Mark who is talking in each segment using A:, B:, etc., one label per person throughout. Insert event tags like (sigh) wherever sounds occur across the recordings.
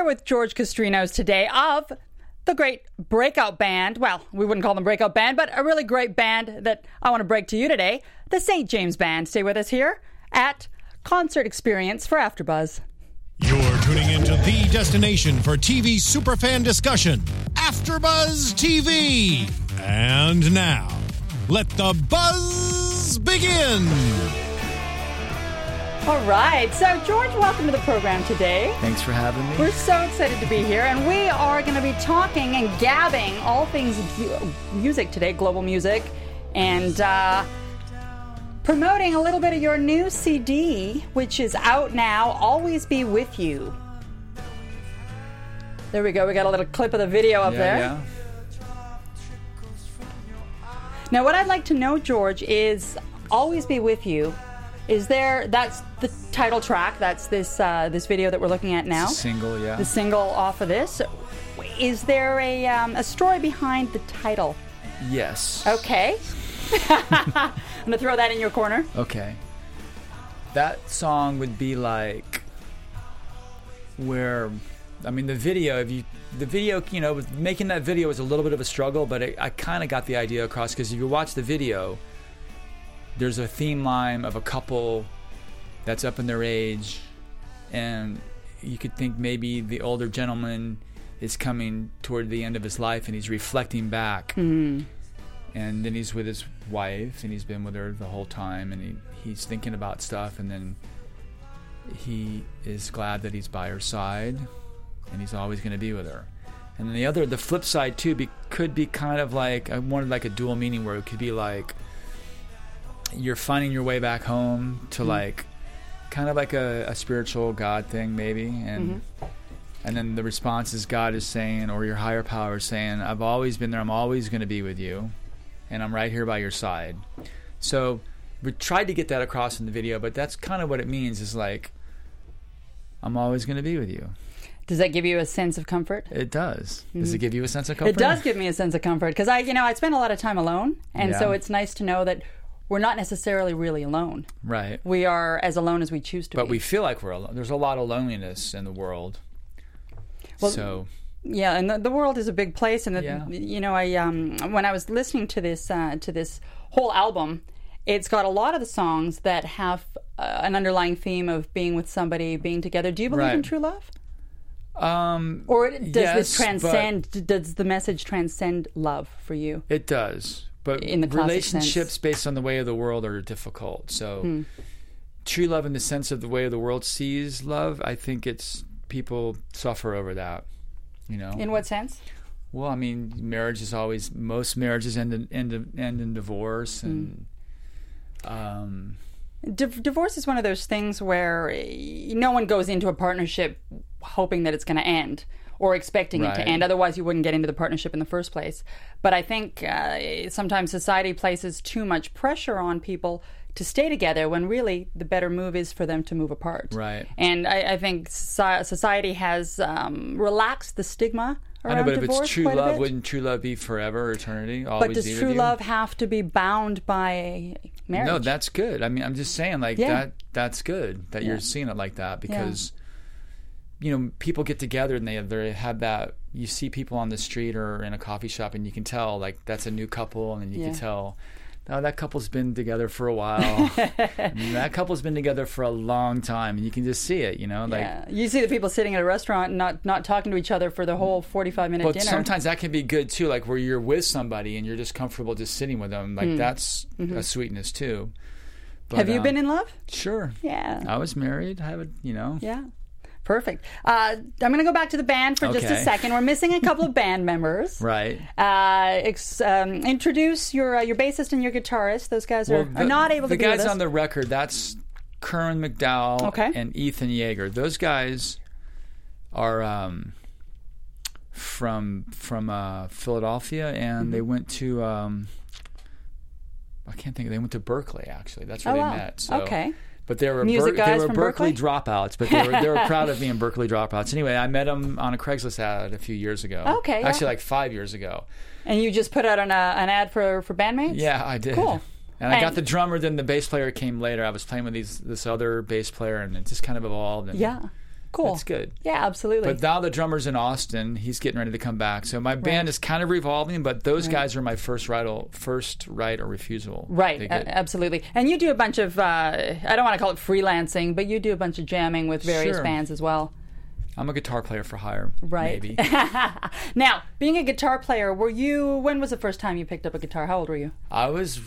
A: here with George Castrinos today of the great breakout band. Well, we wouldn't call them breakout band, but a really great band that I want to break to you today, the St. James Band. Stay with us here at Concert Experience for AfterBuzz.
B: You're tuning into the destination for TV superfan discussion, AfterBuzz TV. And now, let the buzz begin.
A: All right. So, George, welcome to the program today.
C: Thanks for having me.
A: We're so excited to be here, and we are going to be talking and gabbing all things music today, global music, and uh, promoting a little bit of your new CD, which is out now. Always be with you. There we go. We got a little clip of the video up
C: yeah,
A: there.
C: yeah.
A: Now, what I'd like to know, George, is "Always Be With You." Is there? That's the title track. That's this uh, this video that we're looking at now.
C: Single, yeah.
A: The single off of this. Is there a um, a story behind the title?
C: Yes.
A: Okay. (laughs) I'm gonna throw that in your corner.
C: Okay. That song would be like where I mean the video if you the video you know making that video was a little bit of a struggle but it, I kind of got the idea across because if you watch the video there's a theme line of a couple that's up in their age and you could think maybe the older gentleman is coming toward the end of his life and he's reflecting back. Mm-hmm. And then he's with his wife and he's been with her the whole time and he, he's thinking about stuff and then he is glad that he's by her side and he's always going to be with her. And then the other the flip side too be, could be kind of like i wanted like a dual meaning where it could be like you're finding your way back home to mm-hmm. like kind of like a, a spiritual god thing maybe and mm-hmm. and then the response is god is saying or your higher power is saying i've always been there. I'm always going to be with you and i'm right here by your side. So we tried to get that across in the video but that's kind of what it means is like i'm always going to be with you.
A: Does that give you a sense of comfort?
C: it does. Does it mm-hmm. give you a sense of comfort
A: It does give me a sense of comfort because I, you know, I spend a lot of time alone, and so it's nice to know that we're not necessarily really alone.
C: right
A: We are as alone as we choose to
C: but
A: be.
C: But we feel like we're alone there's a lot of loneliness in the world
A: Well,
C: so
A: Yeah, and the, the world is a big place, and the,
C: Yeah.
A: you know, I um, when I was listening to this uh, to this whole album, it's got a lot of the songs that have uh, an underlying theme of being with somebody, being together. Do you believe in true love,
C: um
A: or does this
C: Yes, but-
A: transcend? Does the message transcend love for you?
C: It does. But
A: In the
C: relationships
A: sense.
C: based on the way of the world are difficult. So
A: Hmm.
C: true love in the sense of the way the world sees love, I think it's people suffer over that. You know?
A: In what sense?
C: well, I mean, marriage is always most marriages end in end, in- end in divorce and
A: Hmm.
C: um
A: Div- divorce is one of those things where eh, no one goes into a partnership hoping that it's going to end or expecting it to end. Otherwise, you wouldn't get into the partnership in the first place. But I think uh, sometimes society places too much pressure on people to stay together when really the better move is for them to move apart.
C: Right.
A: And I, I think soci- society has um, relaxed the stigma around
C: I know, but if it's true love, wouldn't true love be forever, eternity, always
A: but does true love have to be bound by marriage?
C: No, that's good. I mean, I'm just saying, like
A: Yeah.
C: that. That's good that
A: Yeah.
C: you're seeing it like that because, you know, people get together and they have, they have that. You see people on the street or in a coffee shop, and you can tell like that's a new couple, and then you
A: Yeah.
C: can tell. Oh, that couple's been together for a while. (laughs) That couple's been together for a long time, and you can just see it. You know, like.
A: yeah, you see the people sitting at a restaurant and not not talking to each other for the whole forty-five minute
C: But
A: dinner.
C: sometimes that can be good too, like where you're with somebody and you're just comfortable just sitting with them. Like that's a sweetness too. But.
A: Mm-hmm. Have you
C: um,
A: been in love?
C: Sure.
A: Yeah,
C: I was married. I have a, you know.
A: yeah, perfect. Uh, I'm going to go back to the band for just a second. We're missing a couple of (laughs) band members.
C: Right.
A: Uh, ex- um, introduce your uh, your bassist and your guitarist. Those guys are,
C: Well,
A: are not able to
C: the
A: be
C: guys on the record. That's Curran McDowell
A: Okay.
C: and Ethan Yeager. Those guys are um, from from uh, Philadelphia, and
A: Mm-hmm.
C: they went to um, I can't think. They went to Berkeley. Actually, that's where
A: Oh,
C: they
A: wow.
C: met. So.
A: Okay.
C: But they were Ber- they were Berkeley,
A: Berkeley?
C: dropouts, but they were they were (laughs) proud of being Berkeley dropouts. Anyway, I met them on a Craigslist ad a few years ago.
A: Okay, yeah.
C: actually, like five years ago.
A: And you just put out an, uh, an ad for for bandmates.
C: Yeah, I did.
A: Cool.
C: And I got the drummer. Then the bass player came later. I was playing with these this other bass player, and it just kind of evolved. And
A: Yeah. Cool.
C: That's good.
A: Yeah, absolutely.
C: But now the drummer's in Austin. He's getting ready to come back. So my band is kind of revolving, but those guys are my first right, first right or refusal.
A: Right, a- absolutely. And you do a bunch of, uh, I don't want to call it freelancing, but you do a bunch of jamming with various
C: Sure.
A: bands as well.
C: I'm a guitar player for hire.
A: Right.
C: Maybe. (laughs)
A: Now, being a guitar player, were you, when was the first time you picked up a guitar? How old were you?
C: I was,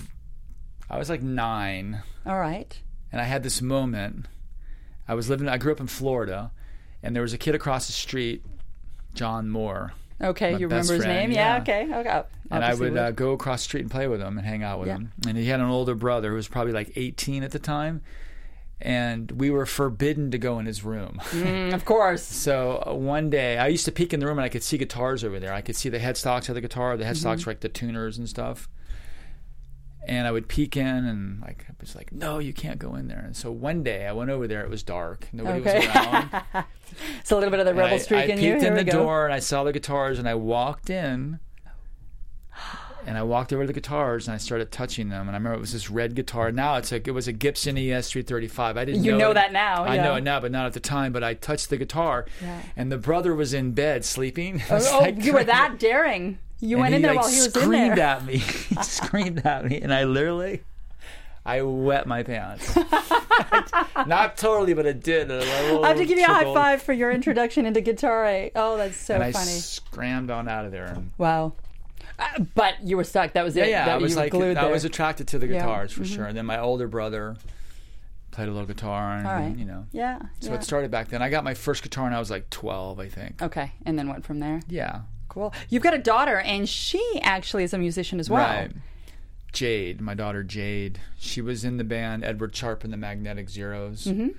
C: I was like nine.
A: All right.
C: and I had this moment. I was living. I grew up in Florida, and there was a kid across the street, John Moore,
A: Okay, you remember his
C: friend,
A: name? Yeah,
C: yeah.
A: okay. okay.
C: and I
A: Obviously
C: would uh, go across the street and play with him and hang out with
A: Yeah.
C: him. And he had an older brother who was probably like 18 at the time, and we were forbidden to go in his room.
A: Mm, of course. (laughs)
C: So uh, one day, I used to peek in the room and I could see guitars over there. I could see the headstocks of the guitar. The headstocks
A: Mm-hmm.
C: were like the tuners and stuff. And I would peek in and like I was like, "No, you can't go in there." And so one day I went over there. It was dark. Nobody
A: Okay.
C: was around. (laughs)
A: It's a little bit of the rebel
C: I,
A: streak
C: I
A: in
C: peeked
A: you. Here
C: in the
A: go.
C: door and I saw the guitars and I walked in. And I walked over to the guitars and I started touching them. And I remember it was this red guitar. Now it's like it was a Gibson E ES 335. I didn't
A: You
C: know,
A: know that now,
C: I
A: yeah.
C: know it now, but not at the time. But I touched the guitar,
A: Yeah.
C: and the brother was in bed sleeping. (laughs) I was
A: Oh,
C: like-
A: you were that daring. You
C: and
A: went
C: he,
A: in there
C: like,
A: while he was in there.
C: screamed at me. (laughs) he screamed at me, and I literally, I wet my pants. (laughs) Not totally, but it did. A
A: I have to give you a high five for your introduction into guitar. Oh, that's so
C: And I
A: funny.
C: scrammed on out of there. And,
A: Wow. Uh, but you were stuck. That was
C: yeah,
A: it.
C: yeah.
A: That
C: I was like, I
A: there.
C: was attracted to the
A: Yeah. Mm-hmm.
C: guitars for sure. And then my older brother played a little guitar, and
A: All right.
C: you know.
A: Yeah.
C: So
A: yeah.
C: it started back then. I got my first guitar when I was like 12, I think.
A: Okay, and then went from there.
C: Yeah.
A: Cool. You've got a daughter, and she actually is a musician as well.
C: Right. Jade, my daughter Jade, she was in the band Edward Sharpe and the Magnetic Zeros. Mm-hmm.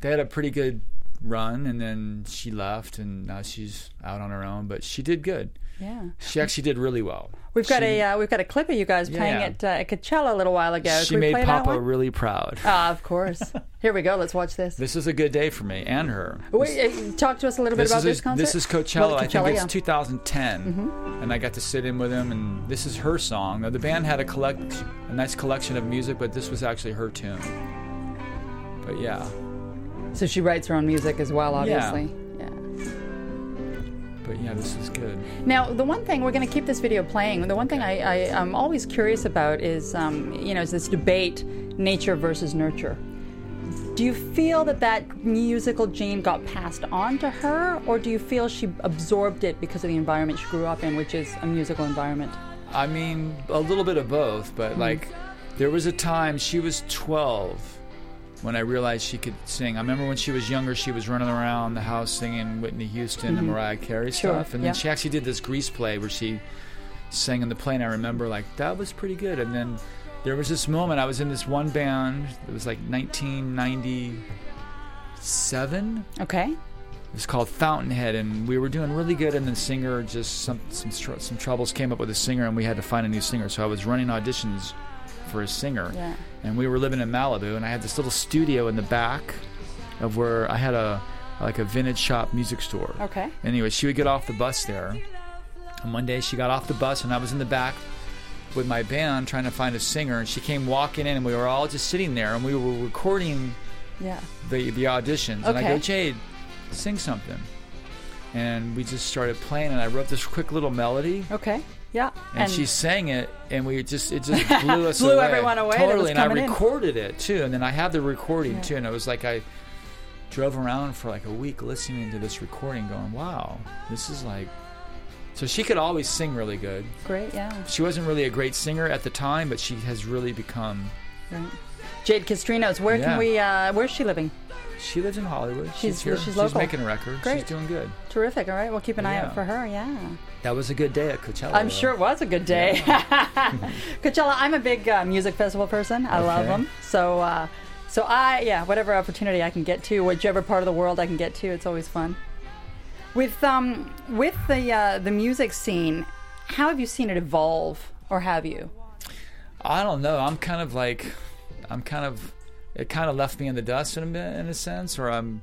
C: They had a pretty good run, and then she left, and now she's out on her own. But she did good.
A: Yeah.
C: She actually did really well.
A: We've got
C: She-
A: a uh, we've got a clip of you guys playing
C: Yeah.
A: at, uh, at Coachella a little while ago.
C: She made Papa really proud.
A: Ah, of course. (laughs) Here we go. Let's watch this.
C: This is a good day for me and her.
A: Wait, talk to us a little bit about
C: is,
A: this concert.
C: this is Coachella.
A: Well,
C: I think
A: Coachella,
C: it's
A: yeah.
C: 2010, and I got to sit in with him. And this is her song. Now, the band had a collect, a nice collection of music, but this was actually her tune. But yeah,
A: So she writes her own music as well, obviously. Yeah.
C: but yeah, this is good.
A: Now, the one thing we're going to keep this video playing. The one thing I, I am always curious about is, um, you know, is this debate, nature versus nurture. Do you feel that that musical gene got passed on to her, or do you feel she absorbed it because of the environment she grew up in, which is a musical environment?
C: I mean, a little bit of both, but mm-hmm. like, there was a time she was 12 when I realized she could sing. I remember when she was younger, she was running around the house singing Whitney Houston and mm-hmm. Mariah Carey
A: Sure,
C: stuff, and then
A: yeah.
C: she actually did this Grease play where she sang in the play, and I remember like that was pretty good. And then there was this moment I was in this one band. It was like 1997.
A: Okay.
C: It was called Fountainhead, and we were doing really good. And the singer just some some tr- some troubles came up with the singer, and we had to find a new singer. So I was running auditions for a singer,
A: Yeah.
C: and we were living in Malibu, and I had this little studio in the back of where I had a like a vintage shop music store.
A: Okay.
C: Anyway, she would get off the bus there, and one day she got off the bus, and I was in the back with my band trying to find a singer, and she came walking in, and we were all just sitting there, and we were recording
A: Yeah.
C: the the auditions, and I go, Jade, sing something, and we just started playing, and I wrote this quick little melody,
A: Okay. Yeah.
C: and, she sang it, and we just it just (laughs) blew us
A: Blew
C: away.
A: everyone away
C: totally, and I
A: coming in.
C: recorded it too, and then I have the recording too, and it was like I drove around for like a week listening to this recording, going, wow, this is like. So she could always sing really good.
A: Great. Yeah.
C: She wasn't really a great singer at the time, but she has really become.
A: Right. Jade Castrinos. Where can we? Uh, where's she living?
C: She lives in Hollywood.
A: She's-
C: She's, here.
A: she's local.
C: making records.
A: Great.
C: She's doing good.
A: Terrific. All right. We'll keep an eye out for her. Yeah.
C: That was a good day at Coachella.
A: I'm
C: though.
A: sure it was a good day. (laughs) Coachella. I'm a big uh, music festival person. I love them. So, uh, so I yeah, whatever opportunity I can get to, whichever part of the world I can get to, it's always fun. With um with the uh, the music scene, how have you seen it evolve, or have you?
C: I don't know. I'm kind of like, I'm kind of, it kind of left me in the dust in a bit, in a sense, or I'm,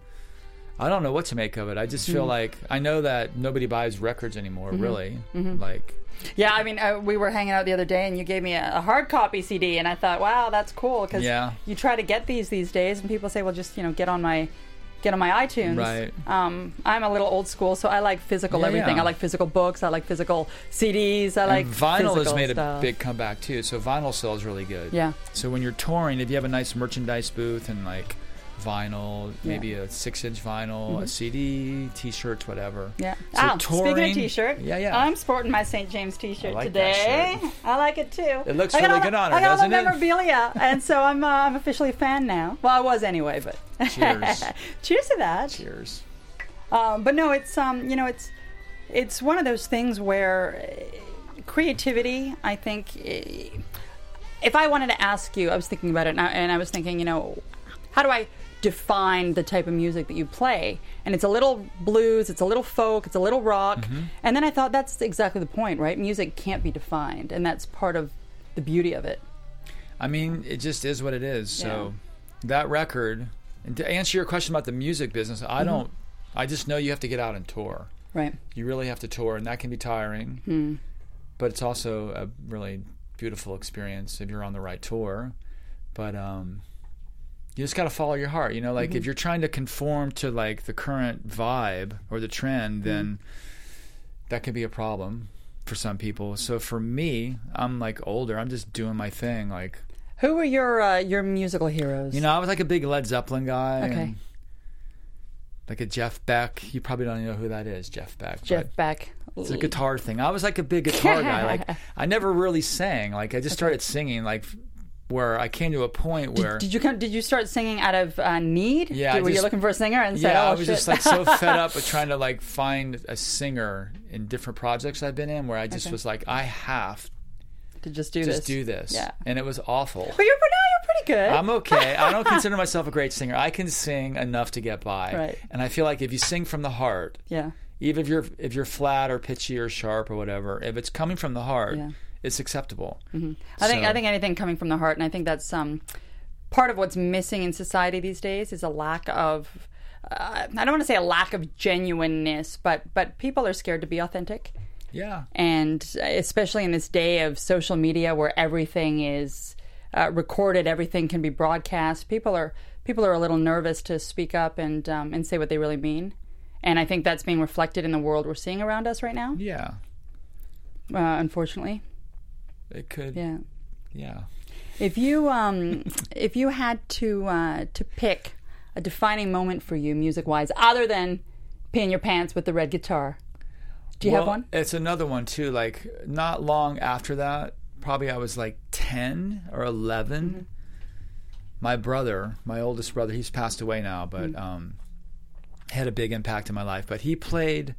C: I don't know what to make of it. I just
A: Mm-hmm.
C: feel like I know that nobody buys records anymore, really. Like,
A: Yeah, I mean, uh, we were hanging out the other day, and you gave me a, a hard copy CD, and I thought, wow, that's cool because
C: Yeah.
A: you try to get these these days, and people say, well, just you know, get on my get on my iTunes.
C: Right.
A: Um, I'm a little old school, so I like physical
C: Yeah,
A: everything.
C: yeah.
A: I like physical books. I like physical CDs. I like
C: vinyl has made a big comeback too. So vinyl sells really good.
A: Yeah.
C: So when you're touring, if you have a nice merchandise booth and like vinyl,
A: Yeah. Mm-hmm.
C: maybe a six-inch vinyl, a CD, T-shirts, whatever.
A: Yeah.
C: So
A: oh, speaking of t-shirt,
C: Yeah, yeah.
A: I'm sporting my St. James t-shirt
C: like that
A: today.
C: shirt. (laughs)
A: I like it too.
C: It looks
A: I
C: really good on her,
A: I got all
C: doesn't
A: the memorabilia, and so I'm uh, I'm officially a fan now. Well, I was anyway, but
C: Cheers. (laughs)
A: cheers to that.
C: Cheers.
A: Um, but no, it's um, you know, it's it's one of those things where uh, creativity. I think, uh, if I wanted to ask you, I was thinking about it, and I, and I was thinking, you know, how do I define the type of music that you play? And it's a little blues, it's a little folk, it's a little rock,
C: Mm-hmm.
A: and then I thought that's exactly the point, right? Music can't be defined, and that's part of the beauty of it.
C: I mean, it just is what it is. So that record. And to answer your question about the music business,
A: Mm-hmm.
C: I don't. I just know you have to get out and tour.
A: Right.
C: You really have to tour, and that can be tiring.
A: Hmm.
C: But it's also a really beautiful experience if you're on the right tour. But um, you just got to follow your heart. You know, like
A: Mm-hmm.
C: if you're trying to conform to like the current vibe or the trend, then that could be a problem for some people. So for me, I'm like older. I'm just doing my thing. Like
A: Who were your uh, your musical heroes?
C: you know, I was like a big Led Zeppelin guy.
A: Okay.
C: and like a Jeff Beck. You probably don't know who that is, Jeff Beck.
A: Jeff Beck.
C: it's a guitar thing. I was like a big (laughs) guitar guy. Like I never really sang. Like I just started singing. Like where I came to a point where
A: Did you come? Did you start singing out of uh, need?
C: Yeah,
A: Did- were you looking for a singer and said,
C: yeah,
A: "Oh
C: I was
A: shit."
C: just like so fed up (laughs) with trying to like find a singer in different projects I've been in where I just
A: Okay.
C: was like I have
A: to just do
C: to
A: this.
C: just do this.
A: Yeah.
C: And it was awful.
A: But you're, now you're pretty good.
C: I'm okay. I don't (laughs) consider myself a great singer. I can sing enough to get by.
A: Right.
C: And I feel like if you sing from the heart,
A: yeah.
C: even if you're if you're flat or pitchy or sharp or whatever, if it's coming from the heart,
A: Yeah.
C: It's acceptable.
A: I think I think anything coming from the heart, and I think that's um, part of what's missing in society these days is a lack of. Uh, I don't want to say a lack of genuineness, but but people are scared to be authentic.
C: Yeah.
A: and especially in this day of social media where everything is uh, recorded, everything can be broadcast. People are people are a little nervous to speak up and um, and say what they really mean, and I think that's being reflected in the world we're seeing around us right now.
C: Yeah.
A: Uh, unfortunately,
C: It could
A: yeah.
C: yeah.
A: If you um (laughs) if you had to uh, to pick a defining moment for you music wise, other than peeing your pants with the red guitar, do you have one?
C: It's another one too. Like not long after that, probably I was like ten or 11
A: Mm-hmm.
C: My brother, my oldest brother, he's passed away now, but
A: Mm-hmm.
C: um, had a big impact in my life. But he played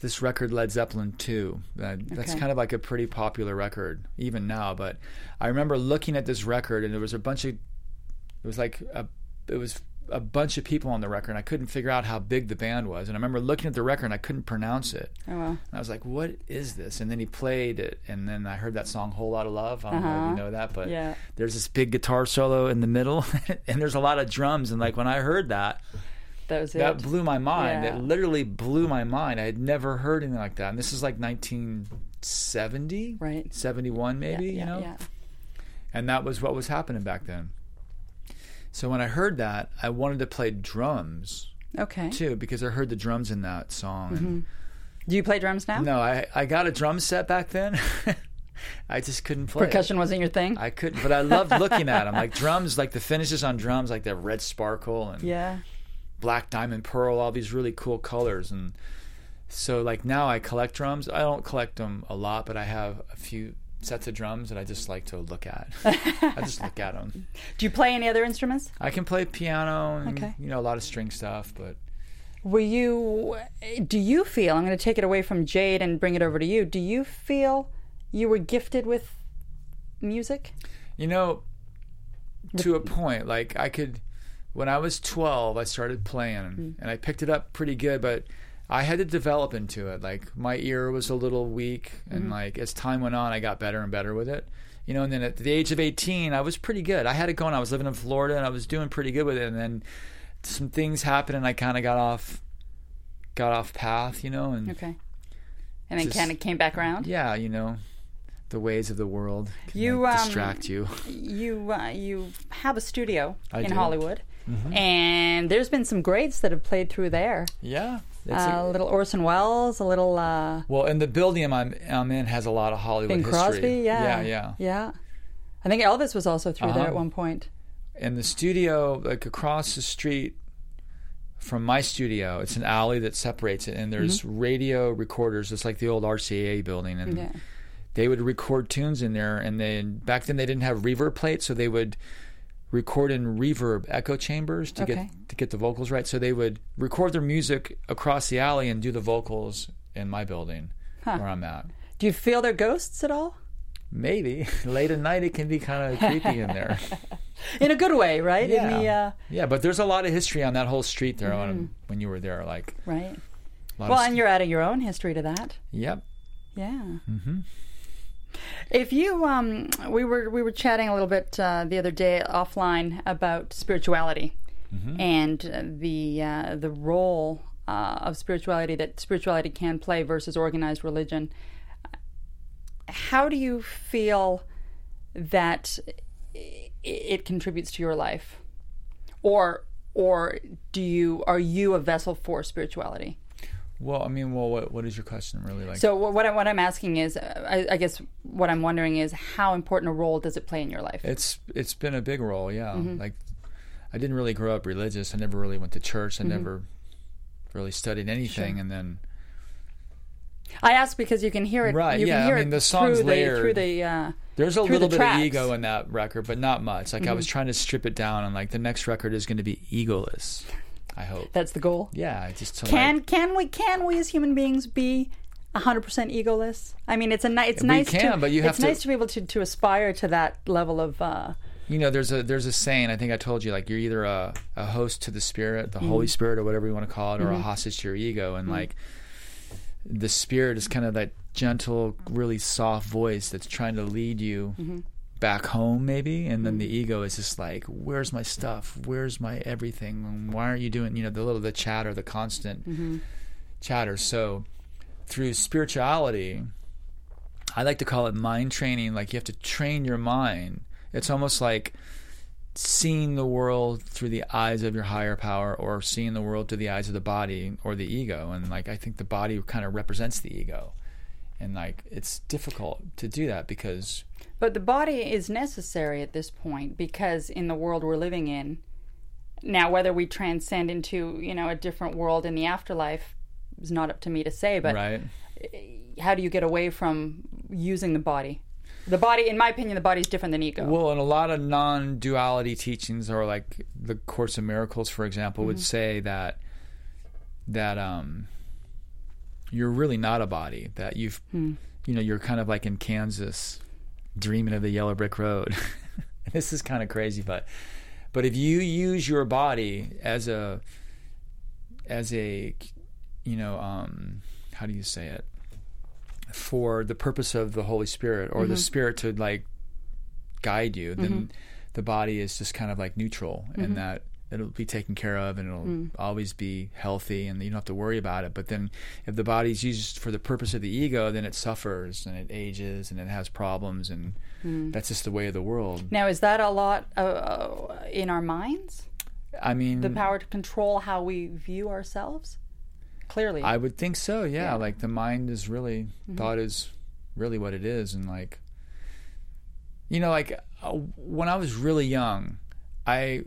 C: this record, Led Zeppelin two. Uh, That's
A: Okay.
C: kind of like a pretty popular record even now. But I remember looking at this record, and there was a bunch of. It was like a. It was a bunch of people on the record and I couldn't figure out how big the band was. And I remember looking at the record and I couldn't pronounce it.
A: Oh well.
C: And I was like, "What is this?" And then he played it, and then I heard that song "Whole Lot of Love." I don't know if you know that, but
A: Uh-huh. Yeah.
C: there's this big guitar solo in the middle, (laughs) and there's a lot of drums. And like when I heard that,
A: That was it.
C: that blew my mind.
A: Yeah.
C: It literally blew my mind. I had never heard anything like that. And this is like 1970,
A: Right.
C: 71 maybe,
A: yeah,
C: you know.
A: yeah.
C: And that was what was happening back then. So when I heard that, I wanted to play drums
A: Okay.
C: too because I heard the drums in that song. And
A: Do you play drums now?
C: No, I I got a drum set back then. (laughs) I just couldn't play. it.
A: Percussion wasn't your thing?
C: I couldn't, but I loved looking at them. Like drums, like the finishes on drums, like that red sparkle and
A: yeah.
C: Black diamond pearl, all these really cool colors. And so, like now, I collect drums. I don't collect them a lot, but I have a few sets of drums that I just like to look at. (laughs) I just look at them.
A: Do you play any other instruments?
C: I can play piano and
A: Okay.
C: you know a lot of string stuff, but
A: Were you, do you feel, I'm going to take it away from Jade and bring it over to you. Do you feel you were gifted with music?
C: You know, to a point, like I could, when I was 12, I started playing and I picked it up pretty good, but I had to develop into it. Like my ear was a little weak, and like as time went on, I got better and better with it. You know, and then at the age of 18, I was pretty good. I had it going. I was living in Florida and I was doing pretty good with it. And then some things happened and I kind of got off, got off path, you know, and
A: Okay. And then kind of came back around?
C: yeah, you know, the ways of the world can
A: You,
C: like,
A: um,
C: distract you.
A: You, uh, you have a studio
C: I
A: in
C: do.
A: Hollywood.
C: Mm-hmm.
A: and there's been some greats that have played through there.
C: Yeah. It's
A: Uh,
C: a-
A: little Orson Welles, a little uh,
C: well, and the building I'm, I'm in has a lot of Hollywood
A: Bing
C: history.
A: Crosby. Yeah,
C: Yeah, yeah.
A: yeah. I think Elvis was also through there
C: Uh-huh.
A: at one point.
C: And the studio, like across the street from my studio, it's an alley that separates it, and there's radio recorders. It's like the old RCA building, and
A: Yeah.
C: they would record tunes in there. And then back then they didn't have reverb plates, so they would record in reverb echo chambers to
A: Okay.
C: get to get the vocals right. So they would record their music across the alley and do the vocals in my building
A: Huh.
C: where I'm at.
A: Do you feel they're ghosts at all?
C: Maybe (laughs) late at night it can be kind of creepy in there. (laughs)
A: In a good way, right? In the
C: Yeah.
A: uh,
C: Yeah, but there's a lot of history on that whole street there when, when you were there. Like,
A: right. Well, and you're adding your own history to that.
C: Yep.
A: Yeah. Mm-hmm. If you, um, we were we were chatting a little bit uh, the other day offline about spirituality and uh, the uh, the role uh, of spirituality that spirituality can play versus organized religion. How do you feel that it contributes to your life, or or do you are you a vessel for spirituality?
C: Well, I mean, well, what what is your question really like?
A: So what I, what I'm asking is, uh, I, I guess what I'm wondering is, how important a role does it play in your life?
C: it's it's been a big role, yeah.
A: Mm-hmm.
C: Like, I didn't really grow up religious. I never really went to church. I
A: Mm-hmm.
C: never really studied anything,
A: Sure.
C: and then
A: I ask because you can hear it.
C: Right,
A: You
C: yeah,
A: can
C: I mean, the song's
A: through the through the. Uh,
C: there's a little
A: the
C: bit
A: tracks. Mm-hmm.
C: of ego in that record, but not much. Like I was trying to strip it down, and like the next record is going to be egoless. I hope.
A: that's the goal.
C: Yeah, just
A: Can
C: like,
A: can we can we as human beings be 100% egoless? I mean, it's a ni- it's
C: We
A: nice
C: can,
A: to
C: but you have
A: it's
C: to-
A: nice to be able to to aspire to that level of. Uh,
C: you know, there's a there's a saying. I think I told you like you're either a, a host to the spirit, the Holy mm-hmm. Spirit, or whatever you want to call it, or a mm-hmm. hostage to your ego, and mm-hmm. like the spirit is kind of that gentle, really soft voice that's trying to lead you back home, maybe, and then the mm. ego is just like, "Where's my stuff? Where's my everything? Why aren't you doing?" You know, the little the chatter, the constant mm-hmm. chatter. So through spirituality, I like to call it mind training. Like you have to train your mind. It's almost like seeing the world through the eyes of your higher power or seeing the world through the eyes of the body or the ego. And like I think the body kind of represents the ego. And like it's difficult to do that because
A: but the body is necessary at this point because in the world we're living in now, whether we transcend into you know a different world in the afterlife is not up to me to say. But
C: right?
A: how do you get away from using the body? The body, in my opinion, the body is different than ego.
C: Well, and a lot of non-duality teachings, or like the Course of Miracles, for example, would say that that um, you're really not a body. That you've, you know, you're kind of like in Kansas, dreaming of the yellow brick road. (laughs) this is kind of crazy, but but if you use your body as a as a you know um, how do you say it? For the purpose of the Holy Spirit or the mm-hmm. Spirit to like guide you, then mm-hmm. the body is just kind of like neutral and mm-hmm. that it'll be taken care of and it'll always be healthy and you don't have to worry about it. But then if the body's used for the purpose of the ego, then it suffers and it ages and it has problems and that's just the way of the world.
A: now, is that a lot uh, uh, in our minds?
C: I mean,
A: The power to control how we view ourselves? Clearly.
C: I would think so. Yeah,
A: Yeah. Mm-hmm.
C: like the mind is really thought is really what it is, and like you know, like uh, when I was really young, I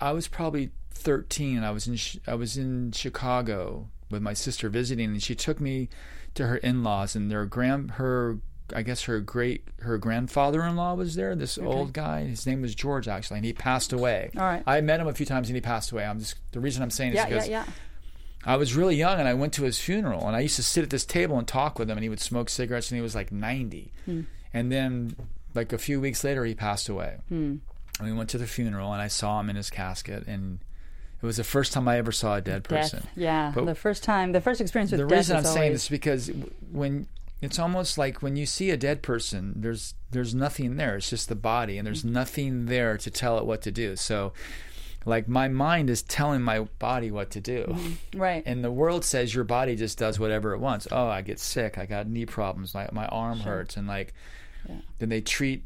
C: I was probably thirteen. and I was in I was in Chicago with my sister visiting, and she took me to her in laws, and their grand her. I guess her great her grandfather-in-law was there. This old guy. His name was George actually, and he passed away.
A: All right.
C: I met him a few times, and he passed away. I'm just the reason I'm saying is
A: yeah, yeah,
C: because
A: yeah.
C: I was really young and I went to his funeral and I used to sit at this table and talk with him and he would smoke cigarettes and he was like 90. Hmm. And then like a few weeks later he passed away. Hmm. And we went to the funeral and I saw him in his casket and it was the first time I ever saw a dead person.
A: Death. Yeah.
C: But-
A: the first time, the first experience with
C: the
A: death The
C: reason I'm
A: is
C: saying this is because when it's almost like when you see a dead person, there's there's nothing there. It's just the body, and there's mm-hmm. nothing there to tell it what to do. So, like my mind is telling my body what to do, mm-hmm. (laughs)
A: right.
C: and the world says your body just does whatever it wants. Oh, I get sick. I got knee problems. My my arm hurts, and like then they treat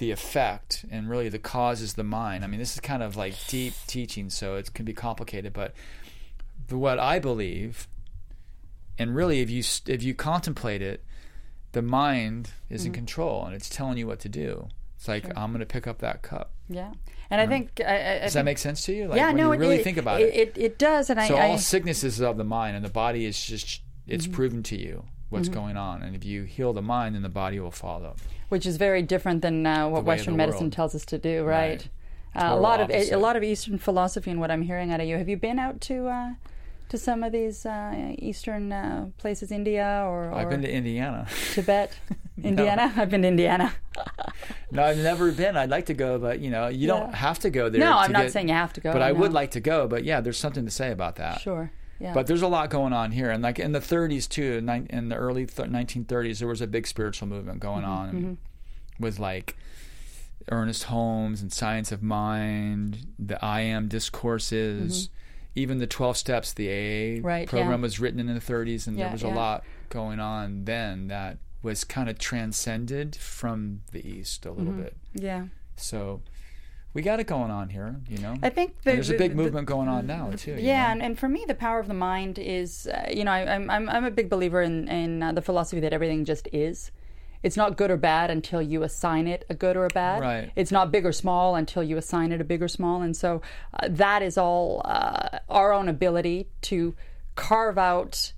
C: the effect, and really the cause is the mind. I mean, this is kind of like deep teaching, so it can be complicated. But what I believe, and really, if you if you contemplate it, the mind is in control and it's telling you what to do. It's like I'm going to pick up that cup.
A: Yeah, and I think I, I,
C: Does
A: think,
C: that make sense to you? Like
A: yeah,
C: when
A: no,
C: you really
A: it,
C: think about
A: it,
C: it.
A: it, it does, and
C: So
A: I,
C: all
A: I
C: sickness is of the mind, and the body is just it's
A: Mm-hmm.
C: proven to you what's going on. And if you heal the mind, then the body will follow.
A: which is very different than uh, what Western medicine
C: world.
A: tells us to do, right?
C: Right.
A: Uh, a lot of a,
C: opposite.
A: lot of Eastern philosophy and what I'm hearing out of you. Have you been out to uh, to some of these uh, Eastern uh, places, India or, or
C: I've been to Indiana. (laughs)
A: Tibet, Indiana? I've been to Indiana. (laughs)
C: no, I've never been. I'd like to go, but you know, you don't have to go there.
A: no, I'm not
C: get-
A: saying you have to go.
C: But I would like to go. But yeah, there's something to say about that.
A: Sure. Yeah.
C: But there's a lot going on here, and like in the 30s too, in the early th- 1930s, there was a big spiritual movement going
A: Mm-hmm,
C: on and with like Ernest Holmes and Science of Mind, the I Am discourses, even the 12 Steps, the AA
A: Mm-hmm. Right,
C: program
A: yeah.
C: was written in the 30s, and
A: Yeah,
C: there was a lot going on then that was kind of transcended from the East a
A: Mm-hmm.
C: little bit.
A: yeah.
C: So we got it going on here, you know.
A: I think the,
C: there's a big
A: the-
C: movement going on now too.
A: Yeah,
C: know?
A: and, and for me, the power of the mind is, uh, you know, I, I'm, I'm I'm a big believer in in uh, the philosophy that everything just is. It's not good or bad until you assign it a good or a bad.
C: Right.
A: It's not big or small until you assign it a big or small, and so uh, that is all uh, our own ability to carve out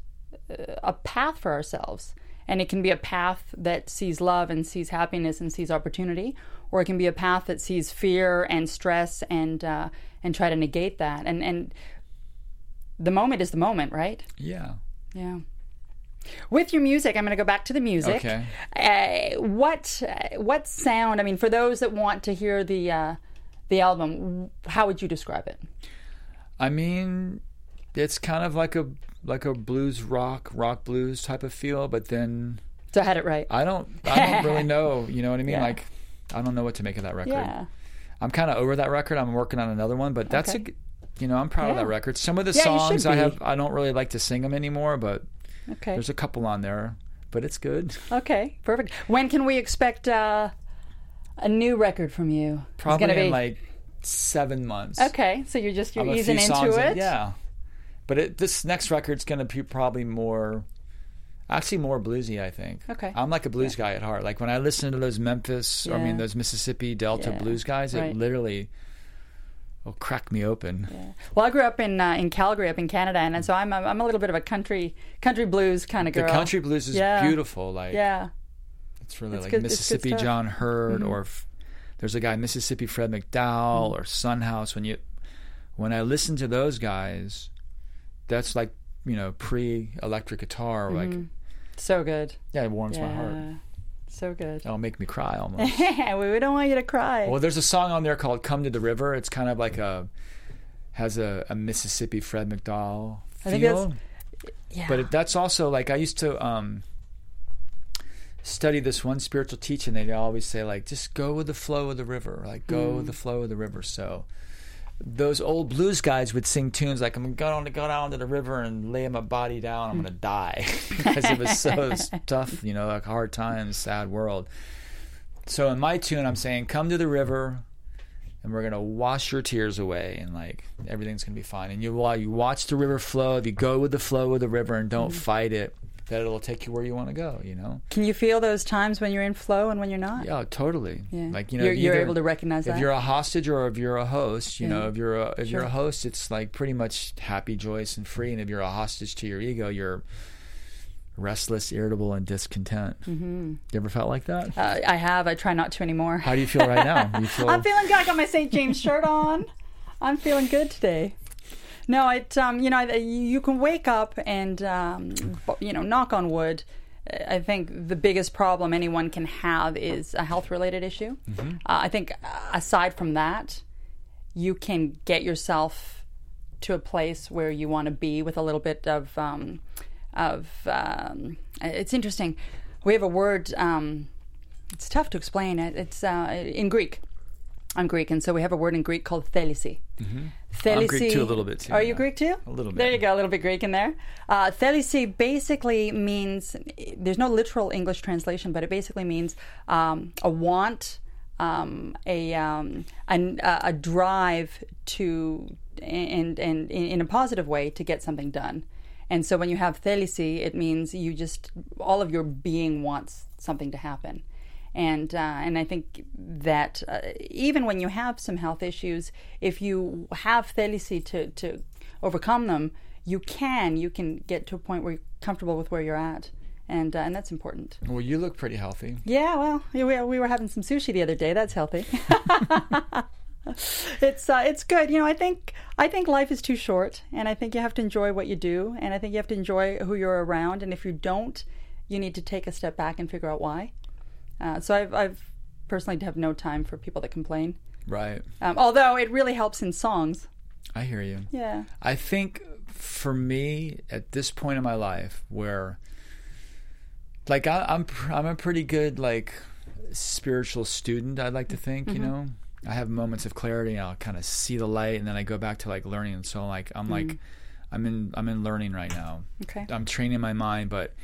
A: uh, a path for ourselves. And it can be a path that sees love and sees happiness and sees opportunity, or it can be a path that sees fear and stress and uh, and try to negate that. And and the moment is the moment, right?
C: yeah.
A: Yeah. With your music, I'm going to go back to the music.
C: Okay.
A: Uh, what uh, what sound? I mean, for those that want to hear the uh, the album, how would you describe it?
C: I mean, it's kind of like a like a blues rock, rock blues type of feel, but then
A: So I had it right.
C: I don't I don't really (laughs) know, you know what I mean?
A: Yeah.
C: Like I don't know what to make of that record.
A: yeah.
C: I'm kind of over that record. I'm working on another one, but that's
A: Okay.
C: a you know, I'm proud of that record. Some of the
A: Yeah,
C: songs I have I don't really like to sing them anymore, but
A: Okay.
C: there's a couple on there, but it's good.
A: Okay. Perfect. When can we expect uh, a new record from you?
C: Probably in
A: be-
C: like 7 months.
A: Okay. So you're just you're easing into
C: songs in-
A: it.
C: yeah. But it, this next record's going to be probably more, actually more bluesy. I think.
A: Okay.
C: I'm like a blues guy at heart. Like when I listen to those Memphis, or I mean those Mississippi Delta
A: Yeah.
C: blues guys,
A: Right.
C: it literally will crack me open.
A: Well, I grew up in uh, in Calgary, up in Canada, and so I'm a, I'm a little bit of a country country blues kind of
C: The
A: girl.
C: country blues is
A: Yeah.
C: beautiful. Like
A: Yeah.
C: it's really
A: It's
C: like
A: good-
C: Mississippi.
A: Mm-hmm.
C: John Hurt, or f- there's a guy Mississippi Fred McDowell,
A: Mm-hmm.
C: or Son House. When you when I listen to those guys, that's like you know pre-electric guitar. Like
A: So good.
C: yeah, it warms my heart.
A: So good.
C: It'll make me cry (laughs) almost.
A: we don't want you to cry.
C: well, there's a song on there called "Come to the River." It's kind of like a has a, a Mississippi Fred McDowell feel,
A: yeah.
C: but it, that's also like I used to um, study this one spiritual teaching. They always say like, just go with the flow of the river, like go
A: Mm.
C: with the flow of the river. So. Those old blues guys would sing tunes like "I'm going to go down to the river and lay my body down. I'm going to die," (laughs) because it was so (laughs) tough, you know, like hard times, sad world. So in my tune, I'm saying, "Come to the river, and we're gonna wash your tears away, and like everything's gonna be fine." And you while you watch the river flow, if you go with the flow of the river and don't mm-hmm. fight it, that it'll take you where you want to go. You know?
A: Can you feel those times when you're in flow and when you're not?
C: Yeah, totally.
A: Yeah.
C: Like you know,
A: you're, you're
C: either-
A: able to recognize
C: if
A: that.
C: you're a hostage or if you're a host, you
A: Yeah.
C: know, if you're a if you're a host, it's like pretty much happy, joyous, and free. And if you're a hostage to your ego, you're restless, irritable, and discontent. Mm-hmm. You ever felt like that?
A: uh, I have. I try not to anymore.
C: How do you feel right now? You (laughs) feel
A: I'm feeling good. I got my St. James shirt on. I'm feeling good today. No, it um, you know, you can wake up and um, you know, knock on wood. I think the biggest problem anyone can have is a health related issue. Uh, I think uh, aside from that, you can get yourself to a place where you want to be with a little bit of um, of um, it's interesting. We have a word. Um, it's tough to explain. It. It's uh, in Greek. I'm Greek, and so we have a word in Greek called thelisi.
C: Mm-hmm. I'm Greek too, a little bit too,
A: Are you. Greek too?
C: A little bit.
A: There you go, a little bit Greek in there. Uh, thelisi basically means there's no literal English translation, but it basically means um, a want, um, a, um, an, a a drive to and and in a positive way to get something done. And so when you have Thelisi, it means you just all of your being wants something to happen. And uh, and I think that uh, even when you have some health issues, if you have Thelisi to to overcome them, you can you can get to a point where you're comfortable with where you're at, and uh, and that's important.
C: Well, you look pretty healthy.
A: Yeah, well, we, we were having some sushi the other day. That's healthy. (laughs) it's uh, it's good. You know, I think I think life is too short, and I think you have to enjoy what you do, and I think you have to enjoy who you're around. And if you don't, you need to take a step back and figure out why. Uh, so I've, I've personally have no time for people that complain.
C: Right.
A: Um, although it really helps in songs.
C: I hear you.
A: Yeah.
C: I think for me at this point in my life where like I, I'm I'm a pretty good like spiritual student I'd like to think you know I have moments of clarity and I'll kind of see the light and then I go back to like learning and so like I'm like I'm in I'm in learning right now
A: Okay.
C: I'm training my mind but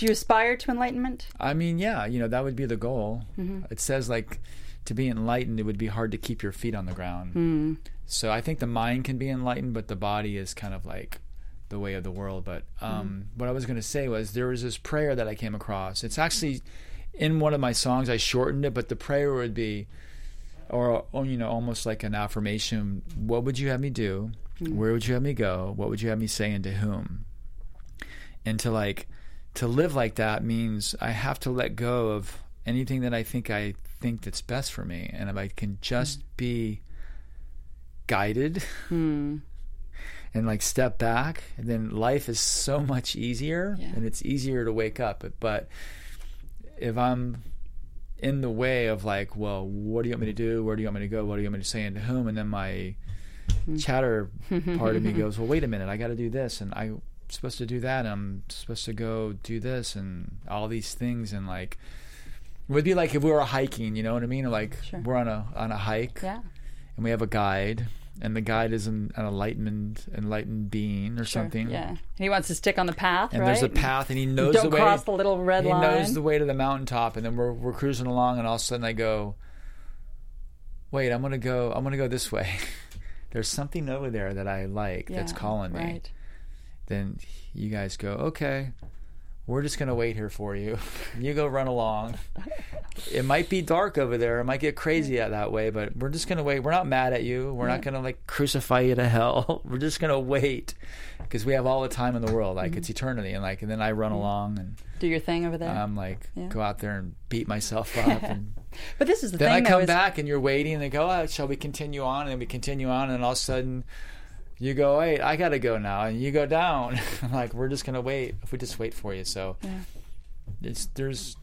A: Do you aspire to enlightenment?
C: I mean yeah you know that would be the goal mm-hmm. it says like to be enlightened it would be hard to keep your feet on the ground hmm. so I think the mind can be enlightened, but the body is kind of like the way of the world. But hmm. um, what I was going to say was there was this prayer that I came across. It's actually in one of my songs. I shortened it, but the prayer would be, or, or you know, almost like an affirmation. What would you have me do? Hmm. Where would you have me go? What would you have me say, and to whom? And to like to live like that means I have to let go of anything that I think I think that's best for me, and if I can just hmm. be guided hmm. (laughs) and like step back and then life is so much easier
A: Yeah.
C: and it's easier to wake up. But if i'm in the way of like well what do you want me to do? Where do you want me to go? What do you want me to say and to whom? And then my hmm. chatter part of me (laughs) goes well wait a minute. I got to do this and i'm supposed to do that and i'm supposed to go do this and all these things and like it would be like if we were hiking you know what i mean like
A: Sure.
C: we're on a on a hike
A: Yeah.
C: and we have a guide, and the guide is an, an enlightened enlightened being or
A: Sure.
C: something.
A: Yeah. And he wants to stick on the path,
C: And
A: right?
C: there's a path, and he knows
A: Don't
C: the way.
A: cross the little red
C: he
A: line.
C: knows the way to the mountaintop, and then we're we're cruising along, and all of a sudden I go, "Wait, I'm gonna go. I'm gonna go this way. (laughs) there's something over there that I like that's calling me."
A: Right.
C: Then you guys go, "Okay." We're just gonna wait here for you. (laughs) You go run along. It might be dark over there. It might get crazy out that way, but we're just gonna wait. We're not mad at you. We're not gonna like crucify you to hell. (laughs) We're just gonna wait because we have all the time in the world. Like it's mm-hmm. eternity, and like and then I run mm-hmm. along and
A: Do your thing over there.
C: I'm like
A: Yeah.
C: go out there and beat myself (laughs) up, and
A: but this is the
C: then I
A: thing, though,
C: come
A: is-
C: back and you're waiting, and they go, oh, "Shall we continue on?" And we continue on, and all of a sudden. You go, wait, I gotta go now, and you go down. (laughs) Like, we're just gonna wait. If we just wait for you, so
A: Yeah.
C: it's there's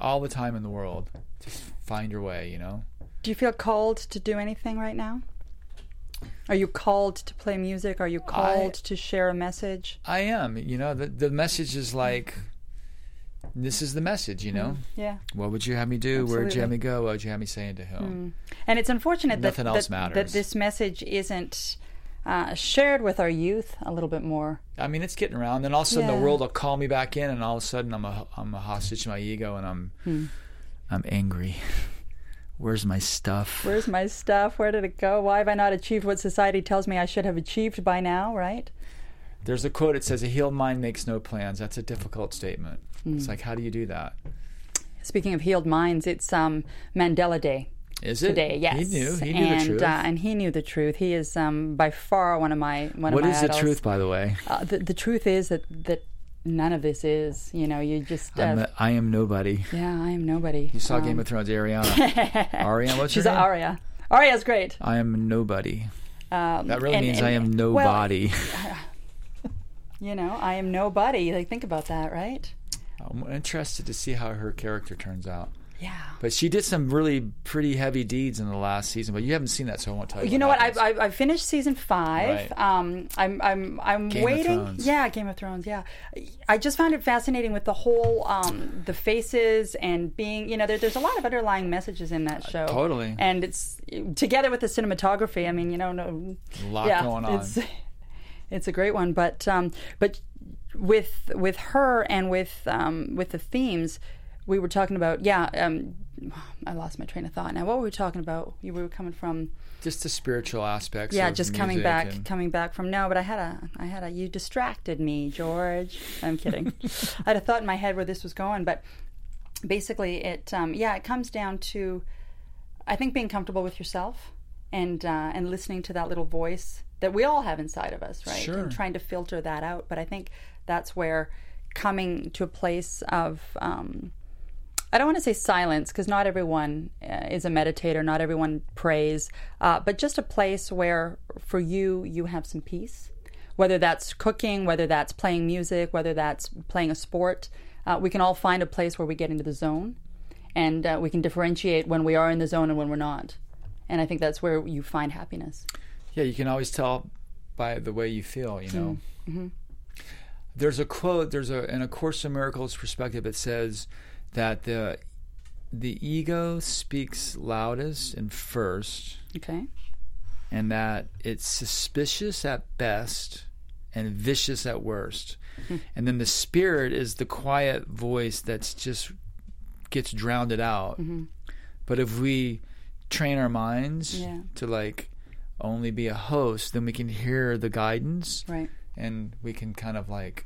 C: all the time in the world. Just find your way, you know.
A: Do you feel called to do anything right now? Are you called to play music? Are you called to share a message?
C: I am, you know. The the message is like, this is the message, you know.
A: Mm, yeah.
C: What would you have me do? Where would you have me go? What would you have me saying to whom? Mm.
A: And it's unfortunate that,
C: Nothing else
A: that,
C: matters.
A: that this message isn't uh, shared with our youth a little bit more.
C: I mean, it's getting around. Then all of a sudden,
A: Yeah.
C: the world will call me back in, and all of a sudden, I'm a I'm a hostage to my ego, and I'm
A: Hmm.
C: I'm angry. (laughs) Where's my stuff?
A: Where's my stuff? Where did it go? Why have I not achieved what society tells me I should have achieved by now, right?
C: There's a quote. It says, "A healed mind makes no plans." That's a difficult statement.
A: Hmm.
C: It's like, how do you do that?
A: Speaking of healed minds, it's um, Mandela Day
C: Is it
A: today. Yes,
C: He knew. He knew
A: and,
C: the truth.
A: Uh, and he knew the truth. He is um, by far one of my one
C: what
A: of my
C: is the truth, by the way?
A: Uh, the, the truth is that that none of this is. You know, you just.
C: I'm
A: Uh,
C: a, I am nobody.
A: yeah, I am nobody.
C: You saw
A: Um,
C: Game of Thrones, Ariana. (laughs) Ariana, what's
A: She's an
C: name?
A: Arya. Arya's great.
C: I am nobody.
A: Um,
C: That really
A: and-
C: means
A: and-
C: I am nobody.
A: well. (laughs) You know, I am nobody. Like, think about that, right?
C: I'm interested to see how her character turns out.
A: Yeah.
C: But she did some really pretty heavy deeds in the last season. But you haven't seen that, so I won't tell you.
A: You know what? I. I I finished season five.
C: Right.
A: Um, I'm I'm I'm
C: Game
A: waiting. Yeah, Game of Thrones. Yeah, I just found it fascinating with the whole um the faces and being you know there, there's a lot of underlying messages in that show.
C: totally.
A: And it's together with the cinematography. I mean, you know, no,
C: a lot
A: yeah,
C: going on.
A: It's, (laughs) it's a great one, but um, but with with her and with um, with the themes, we were talking about yeah. Um, I lost my train of thought. Now, what were we talking about? You we were coming from
C: Just the spiritual aspects.
A: yeah, just coming back,
C: and-
A: coming back from no. But I had a, I had a. You distracted me, George. I'm kidding. (laughs) I had a thought in my head where this was going, but basically, it um, yeah, it comes down to, I think being comfortable with yourself and uh, and listening to that little voice that we all have inside of us, right?
C: Sure.
A: And trying to filter that out. But I think that's where coming to a place of um, I don't want to say silence because not everyone uh, is a meditator, not everyone prays, uh, but just a place where for you, you have some peace. Whether that's cooking, whether that's playing music, whether that's playing a sport, uh, we can all find a place where we get into the zone and uh, we can differentiate when we are in the zone and when we're not. And I think that's where you find happiness.
C: Yeah, you can always tell by the way you feel, you know.
A: Mm-hmm.
C: There's a quote, there's a in a Course in Miracles perspective it says that the the ego speaks loudest and first
A: Okay.
C: and that it's suspicious at best and vicious at worst.
A: Hmm.
C: And then the spirit is the quiet voice that's just gets drowned out.
A: Mm-hmm.
C: But if we train our minds
A: Yeah.
C: to like only be a host, then we can hear the guidance
A: Right.
C: and we can kind of like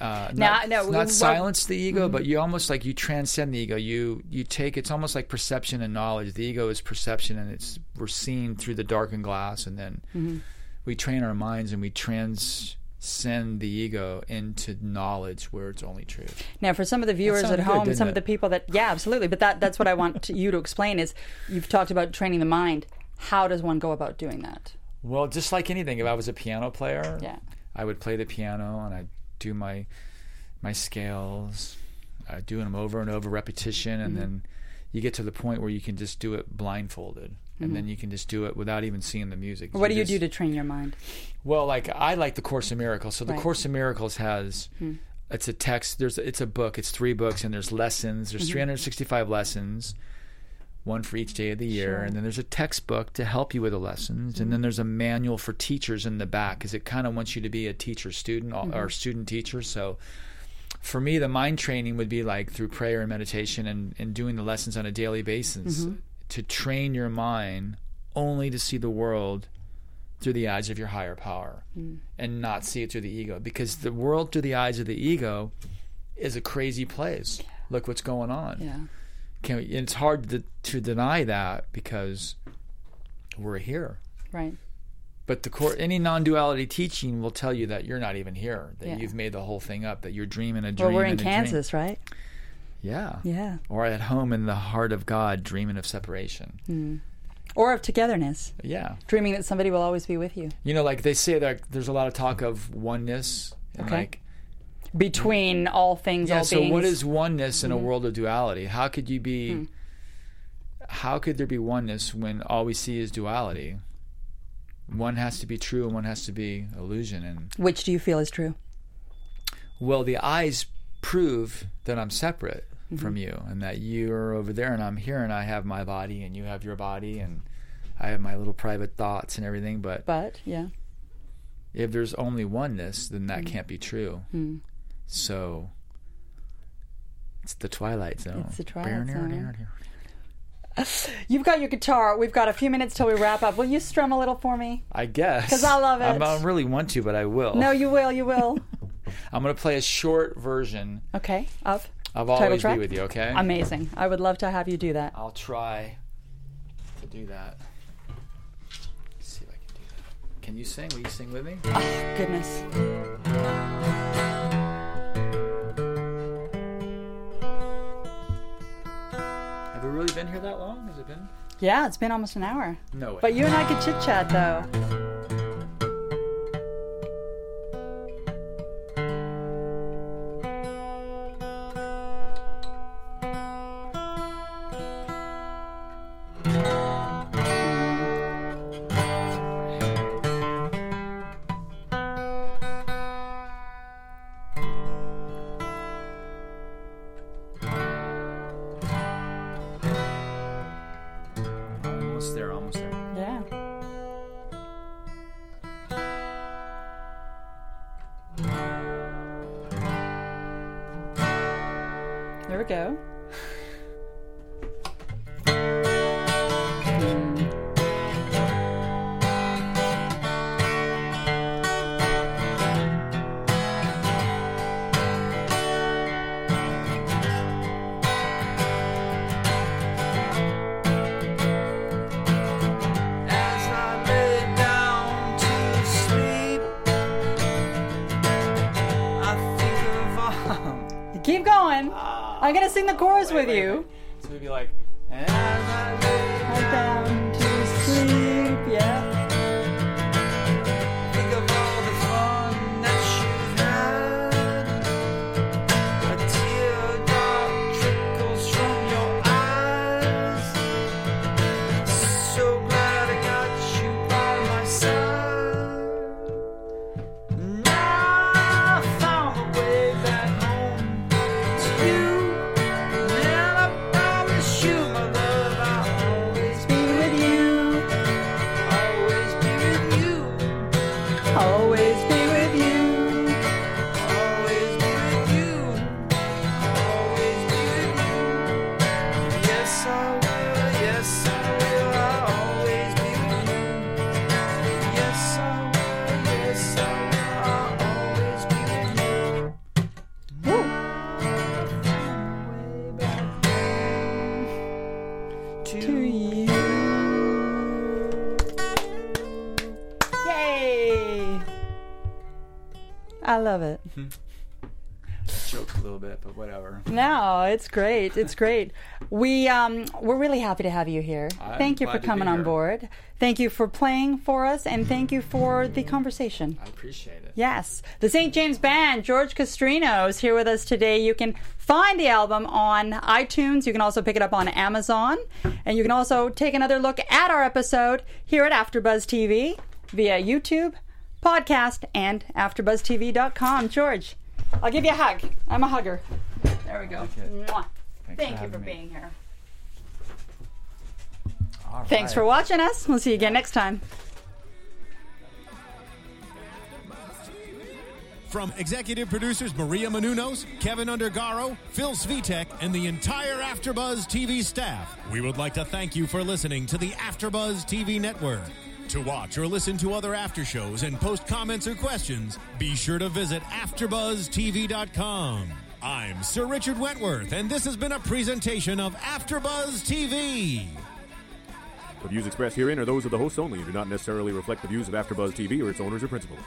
C: uh, not,
A: no,
C: not silence the ego,
A: Mm-hmm.
C: but you almost like you transcend the ego. You you take it's almost like perception and knowledge. The ego is perception, and it's we're seeing through the darkened glass, and then
A: Mm-hmm.
C: we train our minds and we transcend the ego into knowledge where it's only truth.
A: Now, for some of the viewers at
C: good,
A: home,
C: didn't
A: some of the people that, yeah, absolutely. But that, that's what I want to, you to explain is you've talked about training the mind. How does one go about doing that?
C: Well, just like anything, if I was a piano player,
A: Yeah.
C: I would play the piano and I do my my scales, I do them over and over, repetition, and
A: Mm-hmm.
C: then you get to the point where you can just do it blindfolded, and then you can just do it without even seeing the music.
A: Mm-hmm. What do you
C: just-
A: do to train your mind?
C: Well, like I like the Course in Miracles. So the
A: Right.
C: Course in Miracles has it's a text. There's it's a book. It's three books, and there's lessons. There's
A: Mm-hmm.
C: 365 lessons, one for each day of the year,
A: Sure.
C: and then there's a textbook to help you with the lessons, and then there's a manual for teachers in the back because it kind of wants you to be a teacher student
A: Mm-hmm.
C: or student teacher. So. For me, the mind training would be like through prayer and meditation and, and doing the lessons on a daily basis
A: Mm-hmm.
C: to train your mind only to see the world through the eyes of your higher power
A: Hmm.
C: and not see it through the ego because the world through the eyes of the ego is a crazy place look what's going on
A: Yeah.
C: Can we, and it's hard to, to deny that because we're here
A: Right.
C: but the core any non-duality teaching will tell you that you're not even here that
A: Yeah.
C: you've made the whole thing up that you're dreaming a dream
A: Well, we're in
C: and a dream.
A: Kansas, right?
C: yeah
A: Yeah.
C: or at home in the heart of god dreaming of separation hmm.
A: Or of togetherness,
C: yeah
A: dreaming that somebody will always be with you.
C: you know like they say that there's a lot of talk of oneness and
A: Okay.
C: like
A: Between all things,
C: Yeah.
A: all
C: So
A: beings. Mm-hmm.
C: what is oneness in a world of duality? How could you be?
A: Hmm.
C: How could there be oneness when all we see is duality? One has to be true and one has to be illusion. And
A: Which do you feel is true?
C: well, the eyes prove that I'm separate
A: Mm-hmm.
C: from you, and that you are over there and I'm here, and I have my body and you have your body, and I have my little private thoughts and everything. But
A: But, yeah.
C: if there's only oneness, then that can't be true. So it's the twilight zone.
A: It's the twilight zone. (laughs) You've got your guitar. We've got a few minutes till we wrap up. Will you strum a little for me?
C: I guess.
A: Because I love it.
C: I'm- I don't really want to, but I will.
A: No, you will. You will. (laughs)
C: I'm going to play a short version
A: Okay. Of
C: of
A: Title
C: "Always
A: track?
C: Be With You." Okay.
A: amazing. I would love to have you do that.
C: I'll try to do that. Let's see if I can do that. Can you sing? Will you sing with me?
A: Oh, goodness.
C: Really been here that long? Has it been?
A: Yeah, it's been almost an hour.
C: No way.
A: But you and I could chit chat though.
C: Gonna sing the chorus with you. It's great. It's great. We um we're really happy to have you here.
A: I'm
C: thank you for coming on board. Thank you for playing for us and thank you for the conversation.
A: I appreciate it.
C: Yes. The St. James Band, George Castrino is here with us today. You can find the album on iTunes. You can also pick it up on Amazon. And you can also take another look at our episode here at AfterBuzz TV via YouTube, podcast, and AfterBuzzTV.com. George, I'll give you a hug. I'm a hugger. There we go.
A: it.
C: Mwah.
A: Thanks
C: Thank
A: for
C: you for
A: me.
C: being here.
A: All
C: Thanks
A: right.
C: for watching us. We'll see you again next time.
B: From executive producers Maria Menounos, Keven Undergaro, Phil Svitek, and the entire AfterBuzz TV staff, we would like to thank you for listening to the AfterBuzz TV network. To watch or listen to other after shows and post comments or questions, be sure to visit AfterBuzzTV.com. I'm Sir Richard Wentworth, and this has been a presentation of AfterBuzz TV.
D: The views expressed herein are those of the hosts only and do not necessarily reflect the views of AfterBuzz TV or its owners or principals.